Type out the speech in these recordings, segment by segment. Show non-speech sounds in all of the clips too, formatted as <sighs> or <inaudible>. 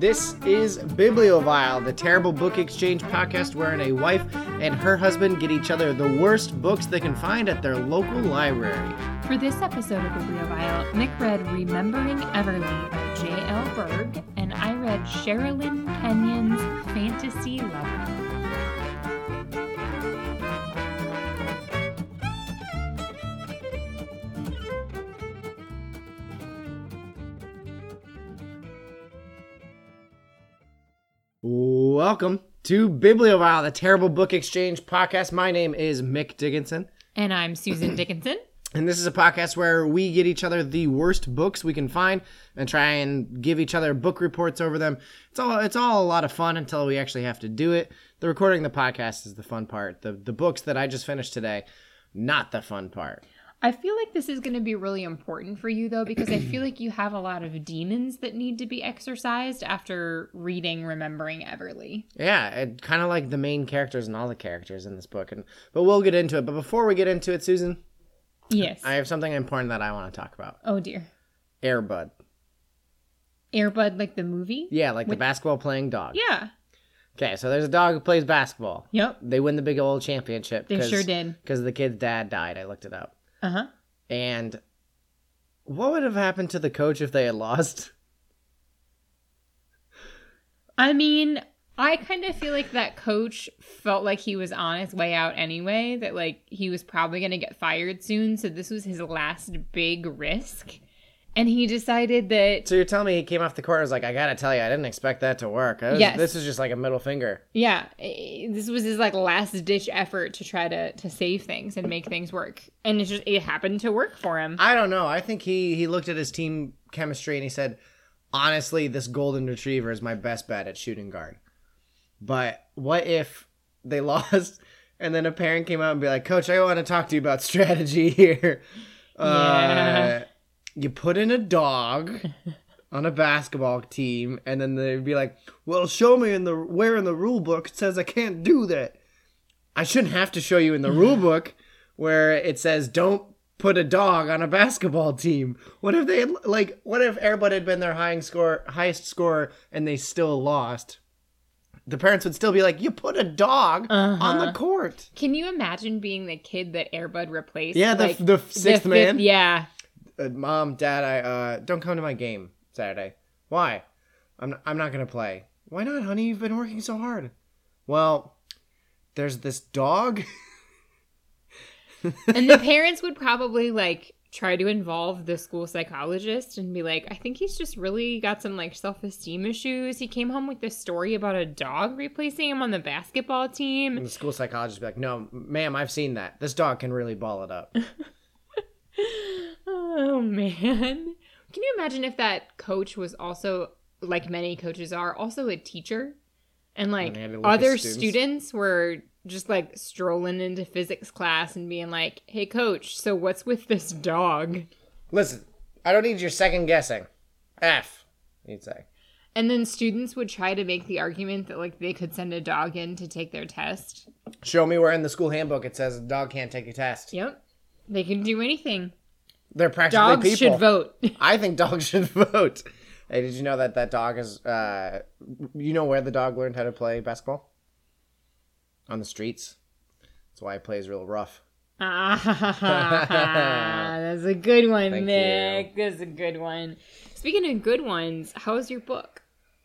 This is Bibliovile, the terrible book exchange podcast wherein a wife and her husband get each other the worst books they can find at their local library. For this episode of Bibliovile, Nick read Remembering Everly by J.L. Berg, and I read Sherilyn Kenyon's Fantasy Lover. Welcome to Bibliovile, the terrible book exchange podcast. My name is Nick Dickinson. And I'm Susan Dickinson. And this is a podcast where we get each other the worst books we can find and try and give each other book reports over them. It's all it's all a lot of fun until we actually have to do it. The recording the podcast is the fun part. The the books that I just finished today, not the fun part. I feel like this is going to be really important for you, though, because I feel like you have a lot of demons that need to be exorcised after reading Remembering Everly. Yeah, it kind of like the main characters and all the characters in this book. And but we'll get into it. But before we get into it, Susan, Yes. I have something important that I want to talk about. oh, dear. Airbud. Airbud, like the movie? Yeah, like the basketball playing dog. Yeah. Okay, so there's a dog who plays basketball. Yep. They win the big old championship. They sure did. Because the kid's dad died. I looked it up. Uh huh. And what would have happened to the coach if they had lost? I mean, I kind of feel like that coach felt like he was on his way out anyway, that like he was probably going to get fired soon. So this was his last big risk. And he decided that, So you're telling me he came off the court and was like, I gotta tell you, I didn't expect that to work. Was- Yes. This is just like a middle finger. yeah, this was his like last ditch effort to try to to save things and make things work. And it just it happened to work for him. I don't know. I think he he looked at his team chemistry and he said, honestly, this golden retriever is my best bet at shooting guard. But what if they <laughs> lost and then a parent came out and be like, Coach, I want to talk to you about strategy <laughs> here. Yeah. Uh, you put in a dog <laughs> on a basketball team, and then they'd be like, Well, show me in the where in the rule book it says I can't do that. I shouldn't have to show you in the rule <laughs> book where it says don't put a dog on a basketball team. What if they had, like what if Airbud had been their highest score highest scorer and they still lost? The parents would still be like, "You put a dog on the uh-huh. court." Can you imagine being the kid that Airbud replaced? Yeah, the- Like, the sixth man? Yeah. Uh, Mom, Dad, I uh don't come to my game Saturday. Why? I'm I'm not gonna play. Why not, honey? You've been working so hard. Well, there's this dog. <laughs> and the parents would probably like try to involve the school psychologist and be like, I think he's just really got some like self esteem issues. He came home with this story about a dog replacing him on the basketball And team. the school psychologist would be like, "No, ma'am, I've seen that. This dog can really ball it up." <laughs> Oh man. Can you imagine if that coach was also like many coaches are, also a teacher? And like they had to look at other students. students were just like strolling into physics class and being like, Hey coach, so what's with this dog? Listen, I don't need your second guessing. F, you'd say. And then students would try to make the argument that like they could send a dog in to take their test. Show me where in the school handbook it says a dog can't take a test. Yep. They can do anything. They're practically Dogs people. should vote. <laughs> I think dogs should vote. Hey, did you know that that dog is? Uh, you know where the dog learned how to play basketball? On the streets. That's why he plays real rough. Ah, <laughs> that's a good one, Thank Nick. That's a good one. Speaking of good ones, how was your book?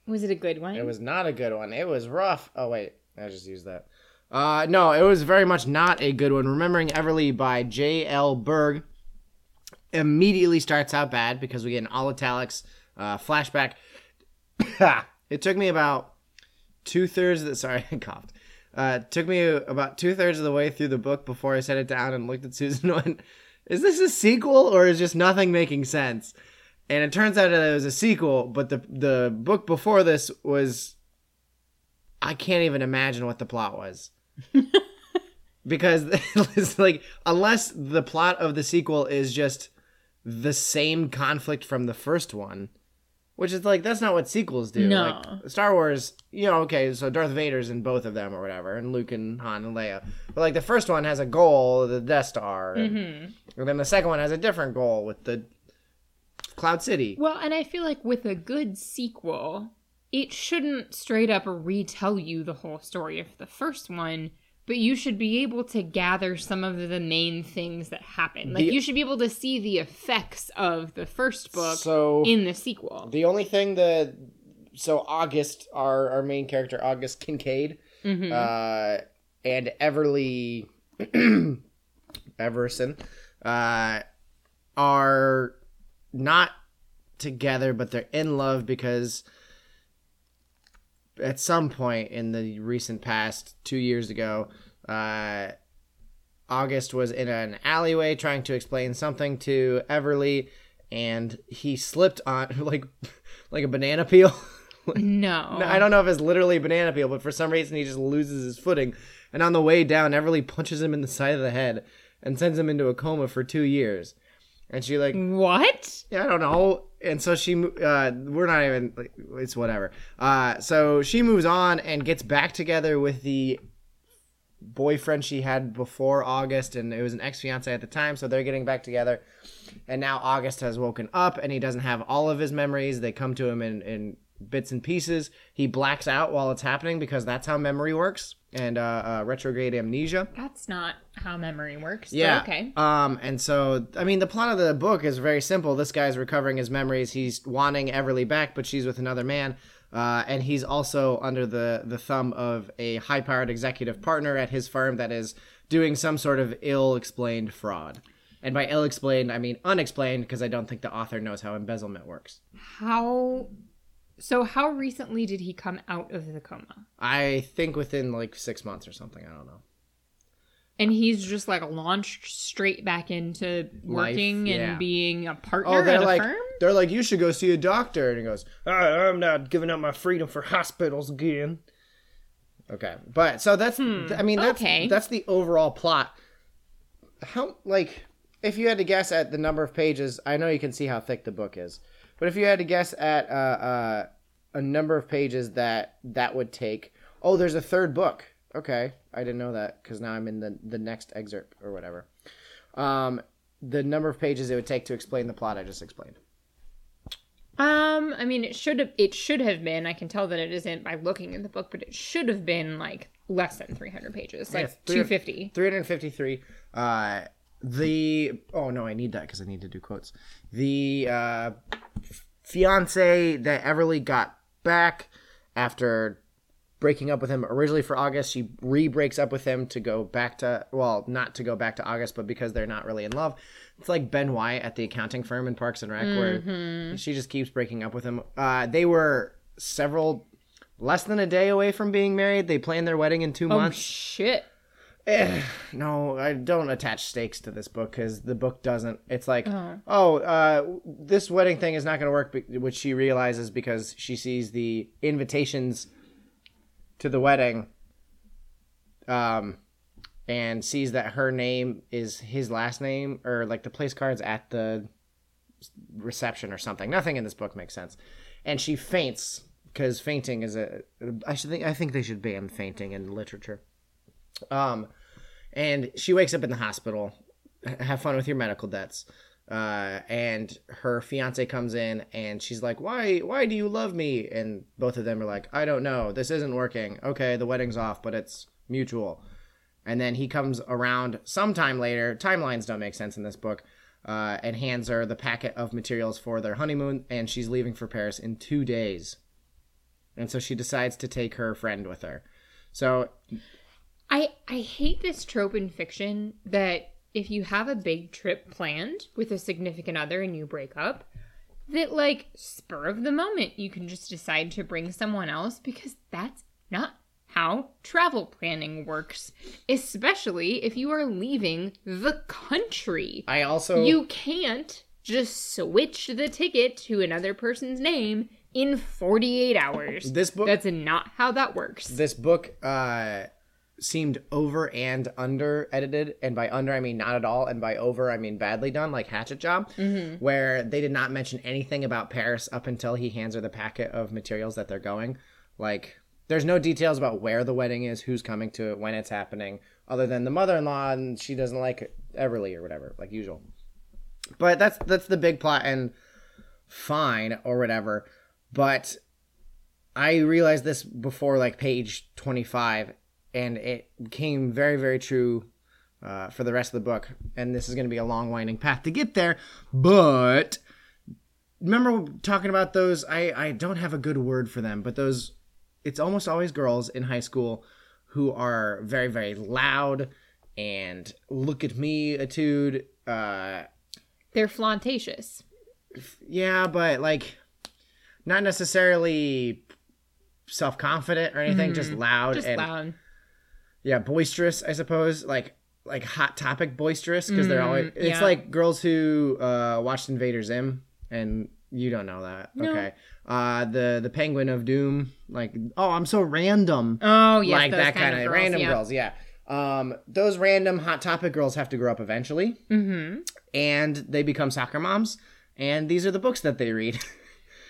Was it a good one? It was not a good one. It was rough. Oh wait, I just used that. Uh, no, it was very much not a good one. Remembering Everly by J. L. Berg immediately starts out bad because we get an all italics uh, flashback. <coughs> it took me about two thirds of the sorry, <laughs> I coughed. Uh, took me about two thirds of the way through the book before I set it down and looked at Susan <laughs> and went, "Is this a sequel or is just nothing making sense?" And it turns out that it was a sequel, but the the book before this was I can't even imagine what the plot was. <laughs> because <laughs> it's like unless the plot of the sequel is just the same conflict from the first one, which is like that's not what sequels do. No. Like Star Wars, you know, okay, so Darth Vader's in both of them or whatever, and Luke and Han and Leia. But like the first one has a goal, the Death Star, and, mm-hmm. and then the second one has a different goal with the Cloud City. Well, and I feel like with a good sequel, it shouldn't straight up retell you the whole story of the first one, but you should be able to gather some of the main things that happen. Like The- you should be able to see the effects of the first book So in the sequel. the only thing that so August, our our main character, August Kincaid, Mhm. uh, and Everly <clears throat> Everson, uh, are not together, but they're in love because at some point in the recent past, two years ago, uh, August was in an alleyway trying to explain something to Everly, and he slipped on <laughs> like like a banana peel. <laughs> no. I don't know if it's literally a banana peel, but for some reason he just loses his footing. And on the way down, Everly <laughs> punches him in the side of the head and sends him into a coma for two years. And she like, What? Yeah, I don't know. And so she, uh, we're not even, like, it's whatever. Uh, so she moves on and gets back together with the boyfriend she had before August, and it was an ex fiance at the time. So they're getting back together. And now August has woken up and he doesn't have all of his memories. They come to him in, in bits and pieces. He blacks out while it's happening because that's how memory works and uh, uh, retrograde amnesia. That's not how memory works. Yeah. okay. Um, and so I mean, the plot of the book is very simple. This guy's recovering his memories. He's wanting Everly back, but she's with another man. Uh, and he's also under the the thumb of a high powered executive partner at his firm that is doing some sort of ill explained fraud. And by ill explained, I mean unexplained because I don't think the author knows how embezzlement works. How so how recently did he come out of the coma? I think within like six months or something. I don't know. And he's just like launched straight back into working yeah. and being a partner Oh, they're at a like firm? they're like you should go see a doctor, and he goes, "I- "I'm not giving up my freedom for hospitals again." Okay, but so that's hmm, I mean that's okay. that's the overall plot. How like if you had to guess at the number of pages, I know you can see how thick the book is, but if you had to guess at uh, uh, a number of pages that that would take, oh, there's a third book. Okay, I didn't know that because now I'm in the the next excerpt or whatever. Um, the number of pages it would take to explain the plot I just explained. Um, I mean, it should have. It should have been. I can tell that it isn't by looking at the book, but it should have been like less than three hundred pages, like Yeah, two fifty. 353 uh the oh no i need that because i need to do quotes. The uh fiance that everly got back after breaking up with him originally for august she re-breaks up with him to go back to well not to go back to august but because they're not really in love. It's like ben Wyatt at the accounting firm in parks and rec where she just keeps breaking up with him. Uh they were several less than a day away from being married. They planned their wedding in two Oh months. shit! Eh, <sighs> no, I don't attach stakes to this book because the book doesn't. It's like, Oh. oh, uh, this wedding thing is not going to work, which she realizes because she sees the invitations to the wedding, um, and sees that her name is his last name, or like the place cards at the reception or something. Nothing in this book makes sense, and she faints because fainting is a. I should think. I think they should ban fainting in literature. Um, and she wakes up in the hospital. Have fun with your medical debts. Uh, and her fiance comes in and she's like, "Why? Why do you love me?" And both of them are like, "I don't know. This isn't working. Okay, the wedding's off, but it's mutual." And then he comes around sometime later. Timelines don't make sense in this book. Uh, and hands her the packet of materials for their honeymoon, and she's leaving for Paris in two days. And so she decides to take her friend with her. So I I hate this trope in fiction that if you have a big trip planned with a significant other and you break up, that like spur of the moment you can just decide to bring someone else because that's not how travel planning works, especially if you are leaving the country. I also You can't just switch the ticket to another person's name in 48 hours. This book- That's not how that works. this book uh seemed over and under edited and by under i mean not at all and by over i mean badly done like hatchet job mm-hmm. where they did not mention anything about paris up until he hands her the packet of materials that they're going. Like there's no details about where the wedding is who's coming to it when it's happening other than the mother-in-law and she doesn't like everly or whatever like usual. But that's that's the big plot and fine or whatever. But I realized this before like page 25, and it came very, very true uh, for the rest of the book. And this is going to be a long, winding path to get there. But remember talking about those? I, I don't have a good word for them, but those, it's almost always girls in high school who are very, very loud and look at me attitude. Uh, They're flauntatious. yeah, but like not necessarily self confident or anything, just loud Just and loud. Yeah, boisterous, I suppose. Like like hot topic boisterous because they're always it's yeah. like girls who uh watched Invader Zim and you don't know that. No. Okay. Uh the the penguin of doom like oh, I'm so random. Oh, yeah. like that kind kind of girls, random yeah. girls, yeah. Um those random hot topic girls have to grow up eventually Mm-hmm. and they become soccer moms and these are the books that they read. <laughs>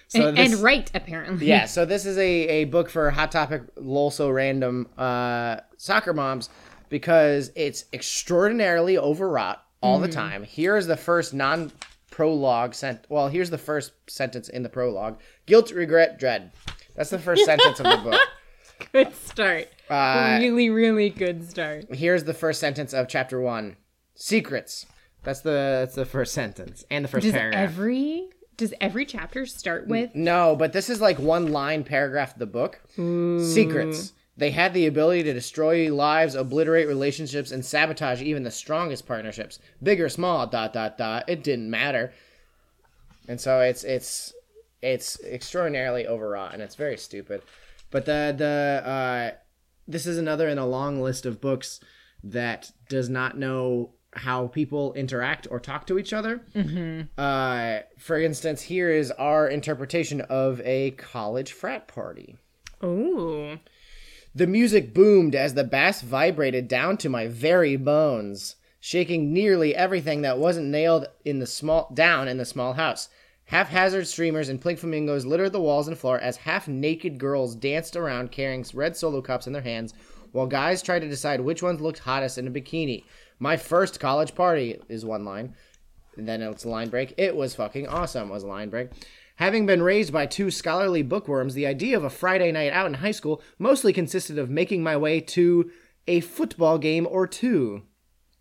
so and, this, and right, apparently. yeah, so <laughs> this is a, a book for hot topic lol so random uh, soccer moms because it's extraordinarily overwrought all the time. Here is the first non prologue sent. Well, here's the first sentence in the prologue: guilt, regret, dread. That's the first sentence of the book. <laughs> Good start. Uh, really, really good start. here's the first sentence of chapter one: secrets. That's the that's the first sentence and the first Does paragraph. every does every chapter start with No, but this is like one line paragraph of the book. Secrets. They had the ability to destroy lives, obliterate relationships, and sabotage even the strongest partnerships. Big or small, dot dot dot. It didn't matter. And so it's it's it's extraordinarily overwrought and it's very stupid. But the the uh this is another in a long list of books that does not know how people interact or talk to each other. Uh, for instance, here is our interpretation of a college frat party. Oh. The music boomed as the bass vibrated down to my very bones, shaking nearly everything that wasn't nailed in the small down in the small house. Haphazard streamers and pink flamingos littered the walls and floor as half-naked girls danced around carrying red solo cups in their hands, while guys tried to decide which ones looked hottest in a bikini. My first college party is one line. And then it's a line break. It was fucking awesome, was a line break. Having been raised by two scholarly bookworms, the idea of a Friday night out in high school mostly consisted of making my way to a football game or two.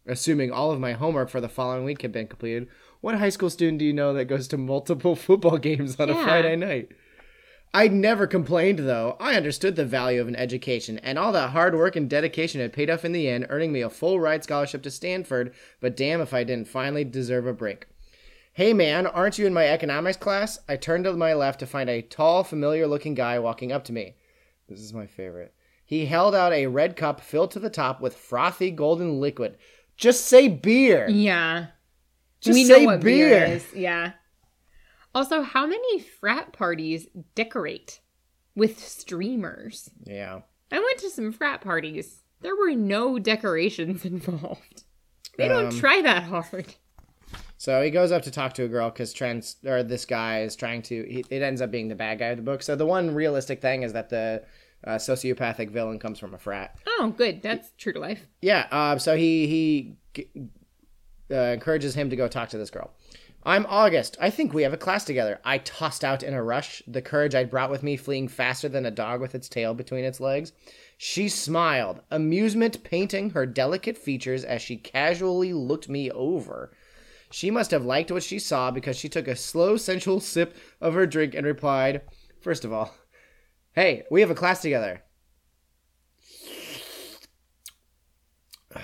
Assuming all of my homework for the following week had been completed, what high school student do you know that goes to multiple <laughs> football games on a Friday night? I never complained, though. I understood the value of an education, and all that hard work and dedication had paid off in the end, earning me a full ride scholarship to Stanford, but damn if I didn't finally deserve a break. Hey man, aren't you in my economics class? I turned to my left to find a tall, familiar looking guy walking up to me. This is my favorite. He held out a red cup filled to the top with frothy golden liquid. Just say beer! Yeah. Just we say know what beer. beer. is. Yeah. Also, how many frat parties decorate with streamers? Yeah. I went to some frat parties. There were no decorations <laughs> involved. They don't Um, try that hard. So he goes up to talk to a girl because trans or this guy is trying to. He, it ends up being the bad guy of the book. So the one realistic thing is that the uh, sociopathic villain comes from a frat. Oh, good. That's true to life. Yeah. Uh, so he he uh, encourages him to go talk to this girl. I'm August. I think we have a class together. I tossed out in a rush, the courage I'd brought with me fleeing faster than a dog with its tail between its legs. She smiled, amusement painting her delicate features as she casually looked me over. She must have liked what she saw because she took a slow, sensual sip of her drink and replied, First of all, hey, we have a class together. <sighs>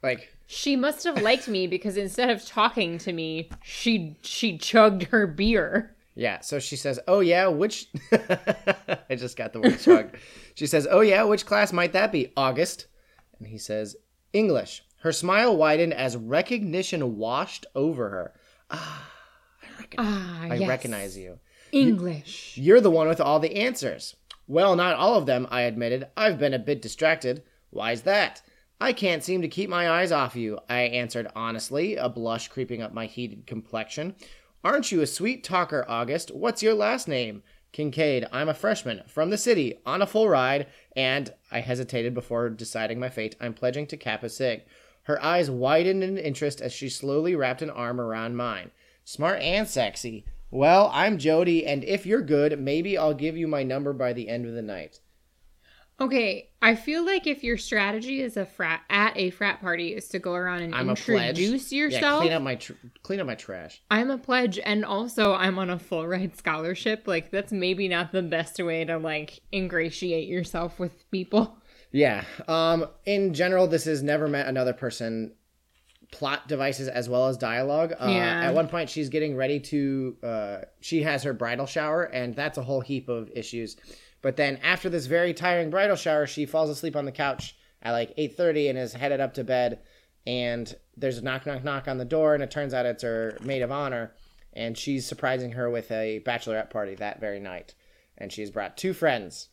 Like, She must have liked me because instead of talking to me, she she chugged her beer. Yeah, so she says, "Oh yeah, which?" <laughs> I just got the word chug. she says, "Oh yeah, which class might that be?" August, and he says, "English." Her smile widened as recognition washed over her. Ah, I, recognize, Ah, I yes. recognize you. English. You're the one with all the answers. Well, not all of them, I admitted. I've been a bit distracted. Why's that? I can't seem to keep my eyes off you, I answered honestly, a blush creeping up my heated complexion. Aren't you a sweet talker, August? What's your last name? Kincaid. I'm a freshman from the city on a full ride, and I hesitated before deciding my fate. I'm pledging to Kappa Sig. Her eyes widened in interest as she slowly wrapped an arm around mine. Smart and sexy. Well, I'm Jody, and if you're good, maybe I'll give you my number by the end of the night. Okay, I feel like if your strategy is a frat at a frat party is to go around and I'm introduce Yeah, yourself, clean up my tr- clean up my trash. I'm a pledge, and also I'm on a full ride scholarship. Like that's maybe not the best way to like ingratiate yourself with people. Yeah. Um. In general, this has never met another person. Plot devices as well as dialogue. Uh, Yeah. At one point, she's getting ready to. Uh, she has her bridal shower, and that's a whole heap of issues. But then after this very tiring bridal shower, she falls asleep on the couch at like eight thirty and is headed up to bed. And there's a knock, knock, knock on the door, and it turns out it's her maid of honor, and she's surprising her with a bachelorette party that very night. And she's brought two friends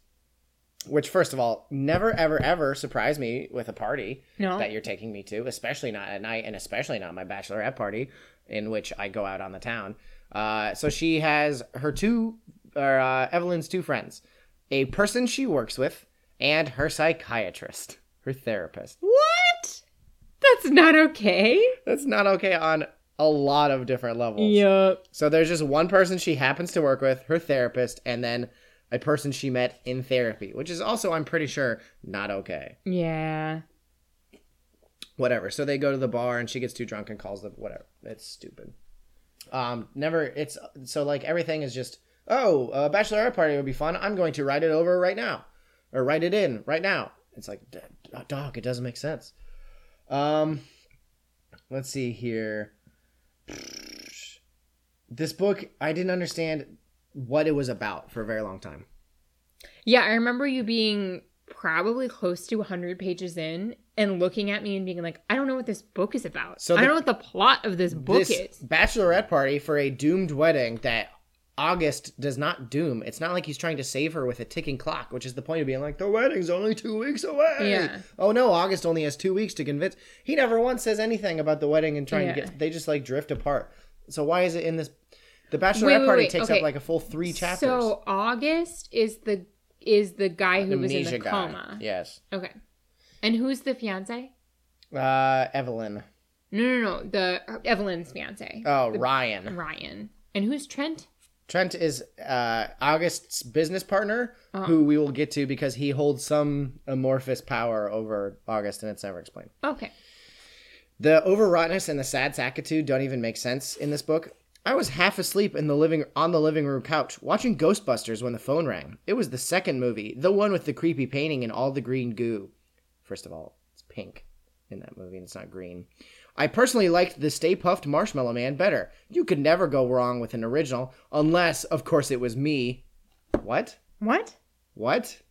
which first of all never ever ever surprise me with a party No. that you're taking me to especially not at night and especially not my bachelorette party in which i go out on the town uh, so she has her two or uh, evelyn's two friends a person she works with and her psychiatrist her therapist What? That's not okay. that's not okay on a lot of different levels Yup. so there's just one person she happens to work with her therapist and then a person she met in therapy which is also i'm pretty sure not okay Yeah. whatever. So they go to the bar and she gets too drunk and calls them whatever. It's stupid. Um, never. It's so like everything is just oh, a bachelorette party would be fun. I'm going to write it over right now, or write it in right now. It's like d- dog. It doesn't make sense. Um, let's see here. This book, I didn't understand what it was about for a very long time. Yeah, I remember you being probably close to 100 pages in and looking at me and being like, I don't know what this book is about. So I don't know what the plot of this book this is. bachelorette party for a doomed wedding that August does not doom. It's not like he's trying to save her with a ticking clock, which is the point of being like, the wedding's only two weeks away. Yeah. Oh no, August only has two weeks to convince. He never once says anything about the wedding and trying to get. They just like drift apart. So why is it in this? The bachelorette Wait, wait, party wait, takes okay. up like a full three chapters. So August is the is the guy who was in the guy. coma. Yes. Okay. And who's the fiance? Uh, Evelyn. No, no, no. The Evelyn's fiance. Oh, Ryan. Ryan. And who's Trent? Trent is uh, August's business partner, Oh. who we will get to because he holds some amorphous power over August, and it's never explained. Okay. The overwroughtness and the sad sackitude don't even make sense in this book. I was half asleep in the living on the living room couch watching Ghostbusters when the phone rang. It was the second movie, the one with the creepy painting and all the green goo. First of all, it's pink in that movie and it's not green. I personally liked the Stay Puft Marshmallow Man better. You could never go wrong with an original, unless, of course, it was me. What? What? What?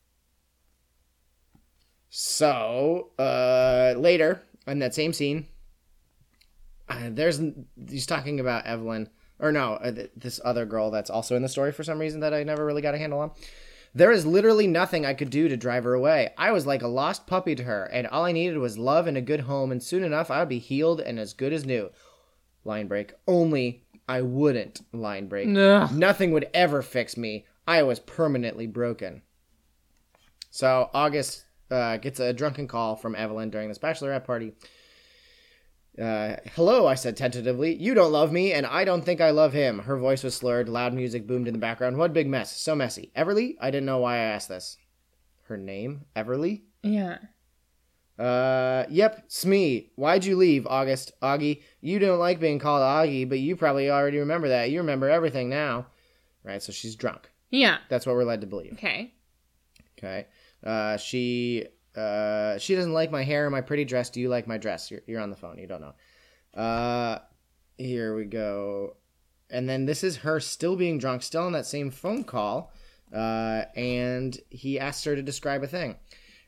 So, uh, later in that same scene, uh, there's he's talking about Evelyn, or no, uh, th- this other girl that's also in the story for some reason that I never really got a handle on. There is literally nothing I could do to drive her away. I was like a lost puppy to her, and all I needed was love and a good home, and soon enough I would be healed and as good as new. Line break. Only I wouldn't line break. Ugh. Nothing would ever fix me. I was permanently broken. So August uh, gets a drunken call from Evelyn during this bachelorette party. Uh, hello, I said tentatively. You don't love me, and I don't think I love him. Her voice was slurred. Loud music boomed in the background. What big mess. So messy. Everly? I didn't know why I asked this. Her name? Everly? Yeah. Uh, yep, Smee. Why'd you leave, August? Augie, you don't like being called Augie, but you probably already remember that. You remember everything now. Right, so she's drunk. Yeah. That's what we're led to believe. Okay. Okay. Uh, she uh, she doesn't like my hair and my pretty dress. Do you like my dress? You're, you're on the phone. You don't know. Uh, here we go. And then this is her still being drunk, still on that same phone call. Uh, and he asked her to describe a thing.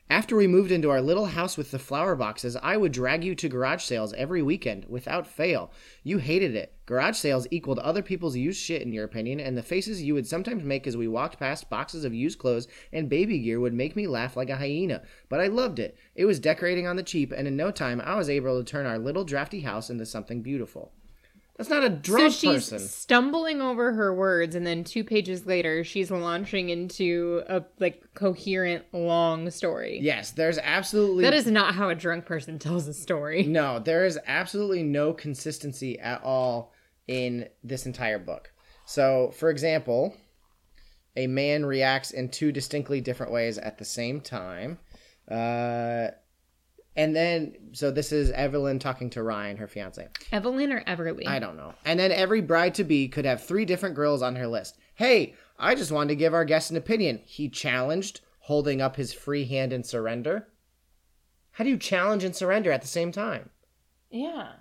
After we moved into our little house with the flower boxes, I would drag you to garage sales every weekend without fail. You hated it. Garage sales equaled other people's used shit, in your opinion, and the faces you would sometimes make as we walked past boxes of used clothes and baby gear would make me laugh like a hyena. But I loved it. It was decorating on the cheap, and in no time, I was able to turn our little drafty house into something beautiful. That's not a drunk so she's person. stumbling over her words and then two pages later she's launching into a like coherent long story. Yes, there's absolutely That is not how a drunk person tells a story. No, there is absolutely no consistency at all in this entire book. So, for example, a man reacts in two distinctly different ways at the same time. Uh, and then, so this is Evelyn talking to Ryan, her fiance. Evelyn or Everly? I don't know. And then every bride to be could have three different girls on her list. Hey, I just wanted to give our guest an opinion. He challenged, holding up his free hand in surrender. How do you challenge and surrender at the same time? Yeah.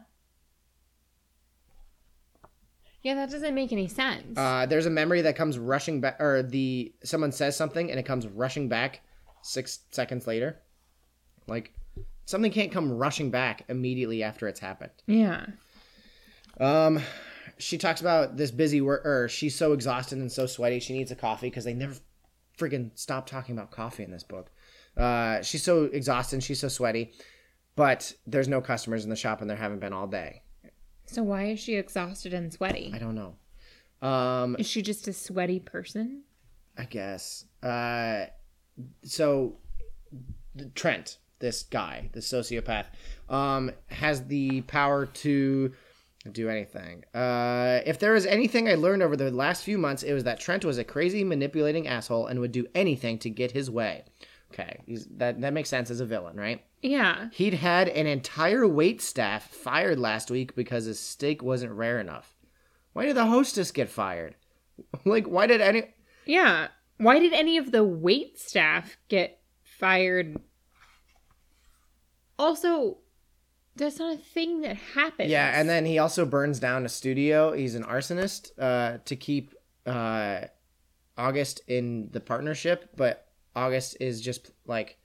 Yeah, that doesn't make any sense. Uh, there's a memory that comes rushing back, or the someone says something and it comes rushing back six seconds later. Like something can't come rushing back immediately after it's happened. yeah. Um, she talks about this busy work, or she's so exhausted and so sweaty she needs a coffee because they never freaking stop talking about coffee in this book. Uh, she's so exhausted and she's so sweaty, but there's no customers in the shop and there haven't been all day. So why is she exhausted and sweaty? I don't know. Um, Is she just a sweaty person? I guess. Uh, so Trent, this guy, this sociopath, um, has the power to do anything. Uh, if there is anything I learned over the last few months, it was that Trent was a crazy, manipulating asshole and would do anything to get his way. Okay, he's, that that makes sense as a villain, right? Yeah. He'd had an entire wait staff fired last week because his steak wasn't rare enough. Why did the hostess get fired? <laughs> like, why did any? Yeah. Why did any of the wait staff get fired? Also, that's not a thing that happens. Yeah, and then he also burns down a studio. He's an arsonist uh, to keep uh, August in the partnership, but August is just like,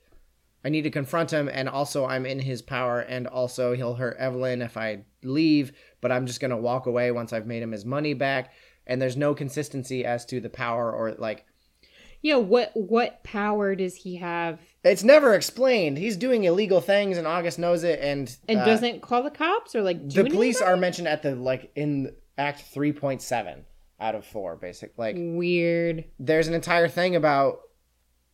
I need to confront him, and also I'm in his power, and also he'll hurt Evelyn if I leave, but I'm just gonna walk away once I've made him his money back. And there's no consistency as to the power or like Yeah, what what power does he have it's never explained. He's doing illegal things, and August knows it, and and uh, doesn't call the cops or like the police are mentioned at the like in Act three point seven out of four, basic. Like weird. there's an entire thing about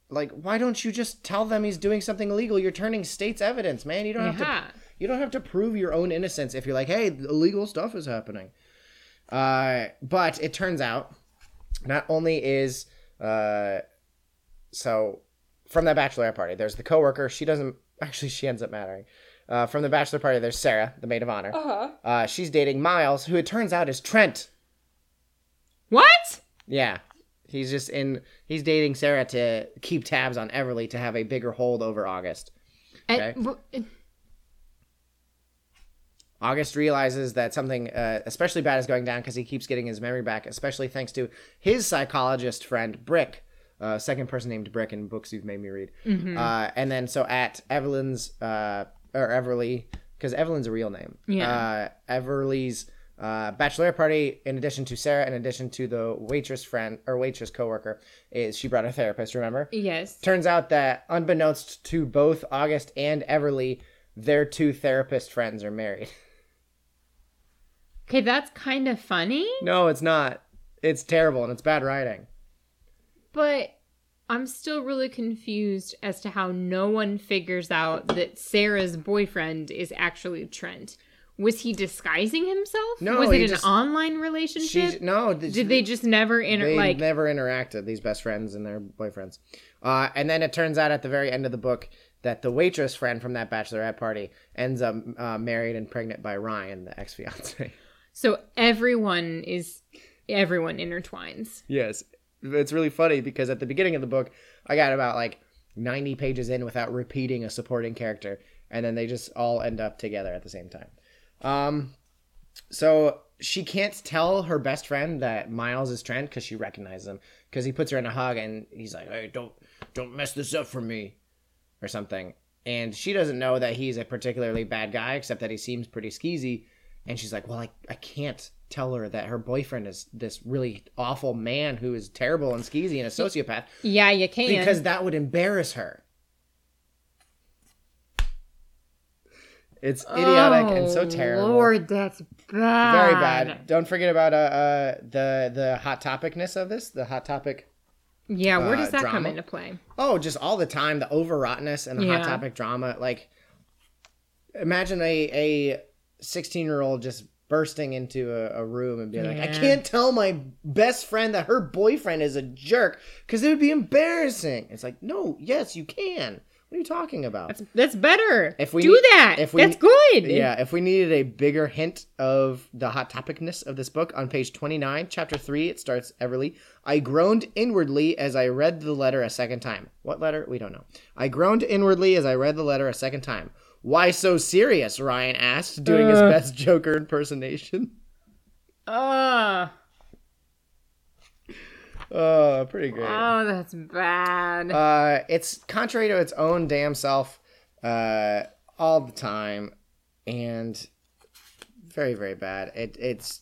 like why don't you just tell them he's doing something illegal? You're turning state's evidence, man. You don't have Yeah. to. You don't have to prove your own innocence if you're like, hey, illegal stuff is happening. Uh, but it turns out, not only is uh, so from that bachelorette party, there's the coworker. She doesn't <laughs> actually. She ends up mattering. Uh, from the bachelor party, there's Sarah, the maid of honor. Uh-huh. Uh, she's dating Miles, who it turns out is Trent. What? Yeah. He's just in he's dating Sarah to keep tabs on Everly to have a bigger hold over August. And- Okay. w- August realizes that something uh, especially bad is going down because he keeps getting his memory back, especially thanks to his psychologist friend Brick, uh, second person named Brick in books you've made me read. Mm-hmm. Uh, and then so at Evelyn's uh, or Everly, because Evelyn's a real name. Yeah. Uh, Everly's uh, bachelorette party, in addition to Sarah, in addition to the waitress friend or waitress coworker, is she brought a therapist. Remember? yes. Turns out that unbeknownst to both August and Everly, their two therapist friends are married. <laughs> Okay, that's kind of funny, No, it's not. It's terrible and it's bad writing. but I'm still really confused as to how no one figures out that Sarah's boyfriend is actually Trent. Was he disguising himself? No, Was it an just- online relationship? No. th- Did they just never inter They like? never interacted. These best friends and their boyfriends. Uh, and then it turns out at the very end of the book that the waitress friend from that bachelorette party ends up uh, married and pregnant by Ryan, the ex fiance. <laughs> So everyone is everyone intertwines. yes, it's really funny because at the beginning of the book, I got about like ninety pages in without repeating a supporting character, and then they just all end up together at the same time. Um, so she can't tell her best friend that Miles is Trent because she recognizes him because he puts her in a hug and he's like, "Hey, don't don't mess this up for me," or something. And she doesn't know that he's a particularly bad guy, except that he seems pretty skeezy. And she's like, "Well, I I can't tell her that her boyfriend is this really awful man who is terrible and skeezy and a sociopath Yeah, you can't because that would embarrass her." It's idiotic and so Oh, terrible. Lord, that's bad. Very bad. Don't forget about uh, uh the the hot topicness of this. The hot topic. Yeah, where uh, does that come into play? Oh, just all the time. The overwroughtness and the hot topic drama. Like, imagine a a sixteen year old just bursting into a, a room and being like, I can't tell my best friend that her boyfriend is a jerk because it would be embarrassing. It's like, no, yes, you can. What are you talking about? That's that's better. If we do need- that, if we- that's good. Yeah, if we needed a bigger hint of the hot topicness of this book, on page 29, chapter 3, it starts Everly. I groaned inwardly as I read the letter a second time. What letter? We don't know. I groaned inwardly as I read the letter a second time. Why so serious? Ryan asked, doing his Uh. best Joker impersonation. Ugh. <laughs> Oh, pretty great. Oh, that's bad. Uh, it's contrary to its own damn self uh, all the time, and very, very bad. It it's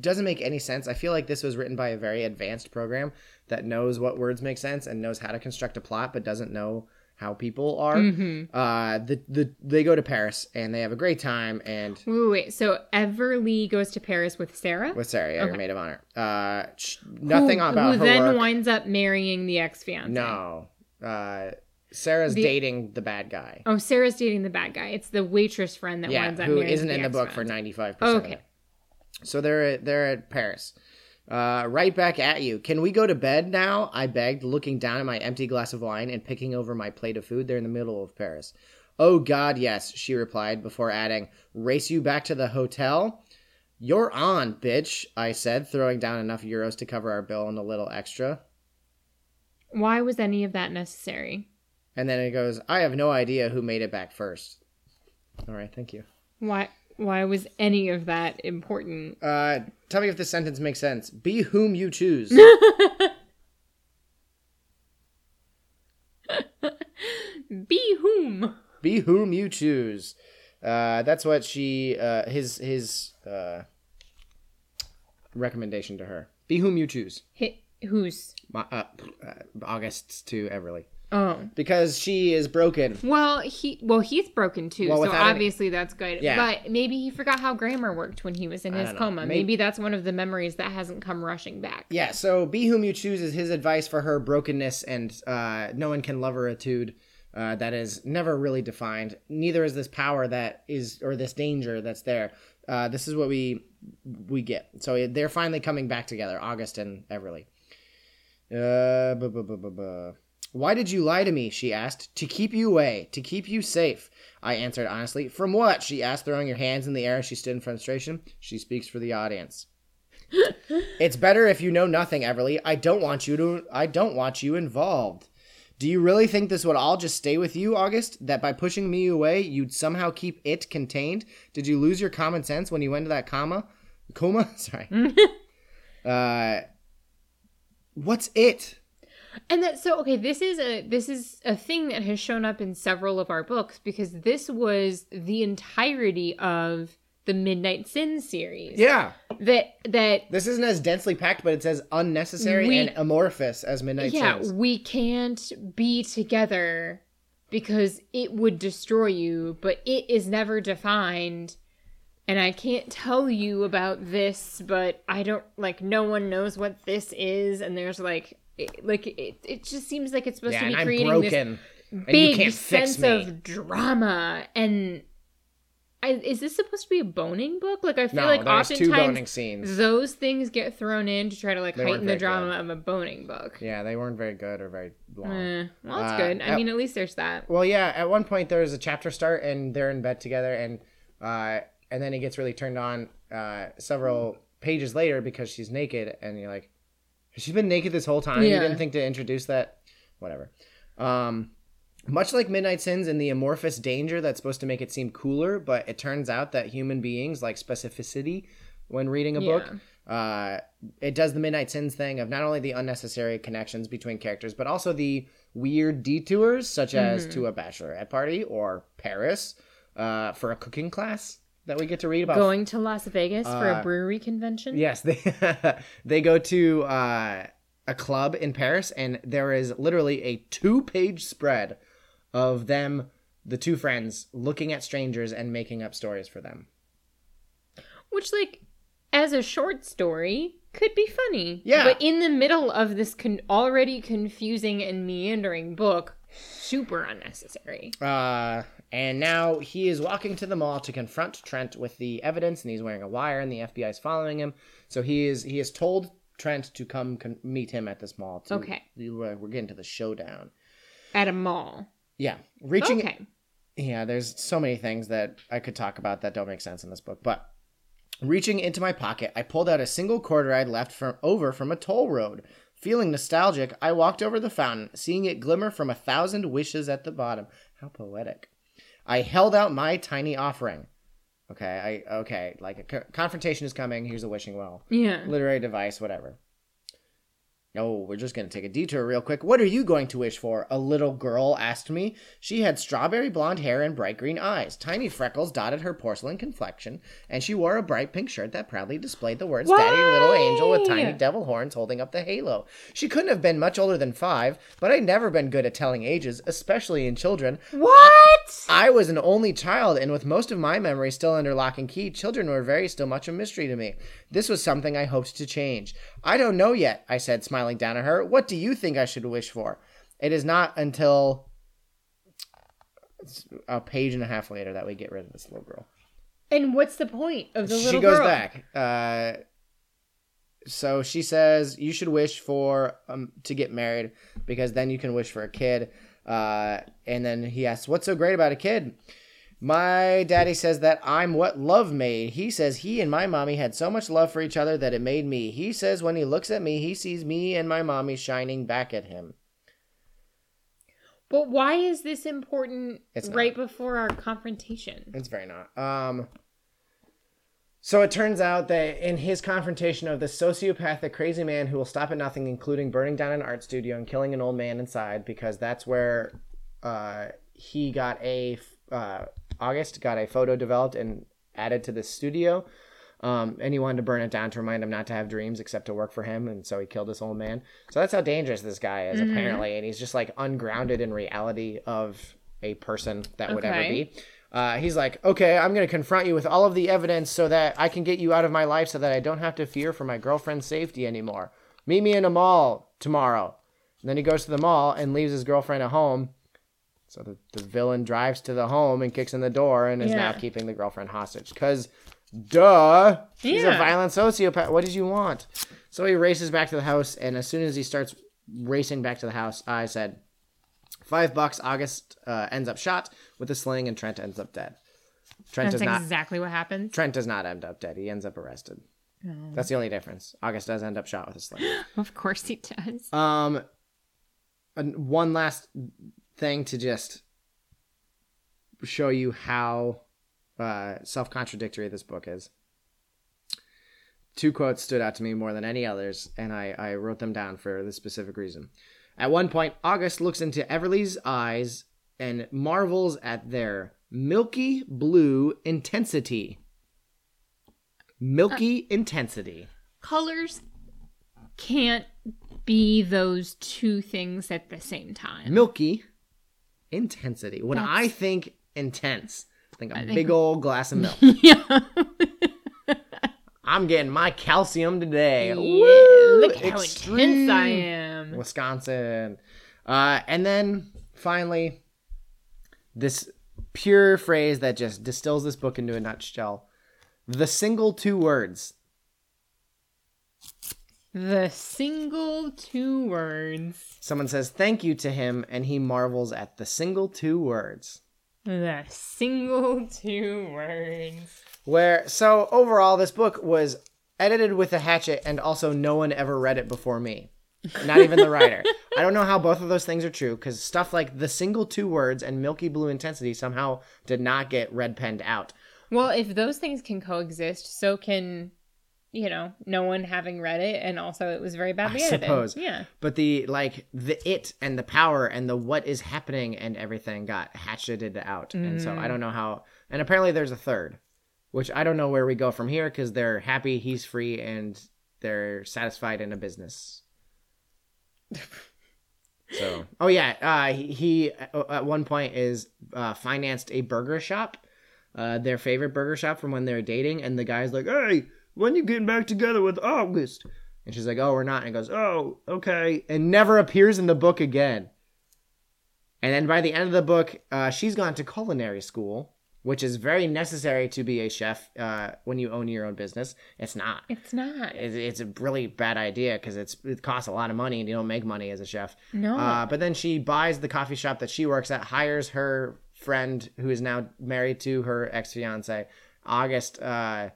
doesn't make any sense. I feel like this was written by a very advanced program that knows what words make sense and knows how to construct a plot, but doesn't know how people are. Mhm. Uh, the the they go to Paris and they have a great time and. Wait, wait, wait. So Everly goes to Paris with Sarah. With Sarah, yeah, your Okay. maid of honor. Uh, sh- nothing who, about who her then work. winds up marrying the ex fiance. No. Uh, Sarah's The- dating the bad guy. Oh, Sarah's dating the bad guy. It's the waitress friend that yeah, winds up who isn't in the book for ninety five percent. Okay. So they're they're at Paris. Uh, right back at you. Can we go to bed now? I begged, looking down at my empty glass of wine and picking over my plate of food. They're in the middle of Paris. Oh God, yes, she replied before adding, "Race you back to the hotel." You're on, bitch. I said, throwing down enough euros to cover our bill and a little extra. Why was any of that necessary? And then it goes, I have no idea who made it back first. All right, thank you. Why? Why was any of that important? Uh, tell me if this sentence makes sense. Be whom you choose. <laughs> Be whom? Be whom you choose. Uh, that's what she, uh, his, his, uh, recommendation to her. Be whom you choose. Hit who's? Ma- uh, uh, August to Everly. Oh. Because she is broken. Well, he well he's broken too, Well, so without any- obviously that's good. Yeah. But maybe he forgot how grammar worked when he was in his coma. Maybe- Maybe... that's one of the memories that hasn't come rushing back. Yeah, so be whom you choose is his advice for her brokenness and uh, no one can love her etude uh, that is never really defined. Neither is this power that is, or this danger that's there. Uh, this is what we we get. So they're finally coming back together, August and Everly. Uh, bu- bu- bu- bu- bu. Why did you lie to me? She asked. To keep you away, to keep you safe. I answered honestly. From what? She asked, throwing her hands in the air as she stood in frustration. She speaks for the audience. <laughs> It's better if you know nothing, Everly. I don't want you to I don't want you involved. Do you really think this would all just stay with you, August? That by pushing me away, you'd somehow keep it contained? Did you lose your common sense when you went to that comma? Coma? <laughs> Sorry. <laughs> uh What's it? And that so okay, this is a this is a thing that has shown up in several of our books because this was the entirety of the Midnight Sin series. Yeah. That that This isn't as densely packed, but it's as unnecessary We- and amorphous as Midnight yeah, Sins. we can't be together because it would destroy you, but it is never defined. And I can't tell you about this, but I don't like no one knows what this is and there's like it, like it, it just seems like it's supposed Yeah, to be creating this broken. And big you can't fix sense of drama and I, is this supposed to be a boning book? Like I feel No, like there's two boning oftentimes scenes. those things get thrown in to try to like They heighten the drama of a boning book. Yeah, they weren't very good or very long. Eh, well, that's Uh, good. I at- mean, at least there's that. Well, yeah. At one point, there's a chapter start, and they're in bed together, and uh, and then it gets really turned on uh, several pages later because she's naked, and you're like, has been naked this whole time? You didn't think to introduce that, whatever. Um, much like Midnight Sins and the amorphous danger that's supposed to make it seem cooler, but it turns out that human beings like specificity when reading a book. Uh, it does the Midnight Sins thing of not only the unnecessary connections between characters, but also the weird detours, such as Mm-hmm. to a bachelorette party or Paris uh, for a cooking class that we get to read about. Going to Las Vegas for Uh, a brewery convention. Yes, they <laughs> they go to uh, a club in Paris, and there is literally a two-page spread of them, the two friends, looking at strangers and making up stories for them. Which, like, as a short story, could be funny. Yeah. But in the middle of this con- already confusing and meandering book, Super unnecessary. Uh, and now he is walking to the mall to confront Trent with the evidence, and he's wearing a wire, and the FBI is following him. So he is he has told Trent to come con- meet him at this mall. To, Okay. we're we're getting to the showdown. At a mall. Yeah, reaching. Okay. Yeah, there's so many things that I could talk about that don't make sense in this book, but. Reaching into my pocket, I pulled out a single quarter I'd left from over from a toll road. Feeling nostalgic, I walked over the fountain, seeing it glimmer from a thousand wishes at the bottom. How poetic. I held out my tiny offering. Okay, I okay, like a co- confrontation is coming. Here's a wishing well, Yeah. literary device, whatever. Oh, we're just gonna take a detour real quick. What are you going to wish for? A little girl asked me. She had strawberry blonde hair and bright green eyes. Tiny freckles dotted her porcelain complexion, and she wore a bright pink shirt that proudly displayed the words "Daddy, little angel" with tiny devil horns holding up the halo. She couldn't have been much older than five, but I'd never been good at telling ages, especially in children. What? I was an only child, and with most of my memory still under lock and key, children were very still much a mystery to me. This was something I hoped to change. I don't know yet, I said, smiling down at her. What do you think I should wish for? It is not until a page and a half later that we get rid of this little girl. And what's the point of the little girl? she goes girl? back. Uh, so she says you should wish for um, to get married because then you can wish for a kid. Uh, and then he asks, "What's so great about a kid?" My daddy says that I'm what love made. He says he and my mommy had so much love for each other that it made me. He says when he looks at me, he sees me and my mommy shining back at him. But why is this important It's not. right before our confrontation? It's very not. Um so it turns out that in his confrontation of the sociopathic crazy man who will stop at nothing, including burning down an art studio and killing an old man inside, because that's where uh, he got a uh, August got a photo developed and added to the studio. Um, and he wanted to burn it down to remind him not to have dreams except to work for him, and so he killed this old man. So that's how dangerous this guy is, apparently, and he's just like ungrounded in reality of a person that would ever be. Uh, he's like, okay, I'm going to confront you with all of the evidence so that I can get you out of my life so that I don't have to fear for my girlfriend's safety anymore. Meet me in a mall tomorrow. And then he goes to the mall and leaves his girlfriend at home. So the, the villain drives to the home and kicks in the door and is now keeping the girlfriend hostage. Because, duh, he's a violent sociopath. What did you want? So he races back to the house, and as soon as he starts racing back to the house, I said, Five bucks. August uh, ends up shot with a sling, and Trent ends up dead. Trent That's does not. exactly what happens. Trent does not end up dead. He ends up arrested. That's the only difference. August does end up shot with a sling. <gasps> Of course he does. Um, and one last thing to just show you how uh, self-contradictory this book is. Two quotes stood out to me more than any others, and I, I wrote them down for this specific reason. At one point, August looks into Everly's eyes and marvels at their milky blue intensity. Milky intensity. Colors can't be those two things at the same time. milky intensity. When That's- I think intense, I think a think- big old glass of milk. <laughs> yeah. I'm getting my calcium today. Yeah, Woo! Look how Extreme. intense I am. Wisconsin. Uh, and then finally, this pure phrase that just distills this book into a nutshell. The single two words. The single two words. Someone says thank you to him, and he marvels at the single two words. The single two words. Where so overall this book was edited with a hatchet and also no one ever read it before me. Not even the writer. <laughs> I don't know how both of those things are true cuz stuff like the single two words and milky blue intensity somehow did not get red penned out. Well, if those things can coexist, so can, you know, no one having read it, and also it was very badly I edited. suppose. Yeah. But the like the it and the power and the what is happening and everything got hatcheted out. And so I don't know how and apparently there's a third, which I don't know where we go from here cuz they're happy he's free and they're satisfied in a business. <laughs> So, oh yeah, uh, he, he uh, at one point is uh, financed a burger shop, uh, their favorite burger shop from when they were dating, and the guy's like, "Hey, when you getting back together with August?" And she's like, "Oh, we're not." And he goes, "Oh, okay," and never appears in the book again. And then by the end of the book, uh, she's gone to culinary school, which is very necessary to be a chef uh, when you own your own business. It's not. It's not. It's, it's a really bad idea because it's it costs a lot of money and you don't make money as a chef. No. Uh, but then she buys the coffee shop that she works at, hires her friend who is now married to her ex fiance. August uh,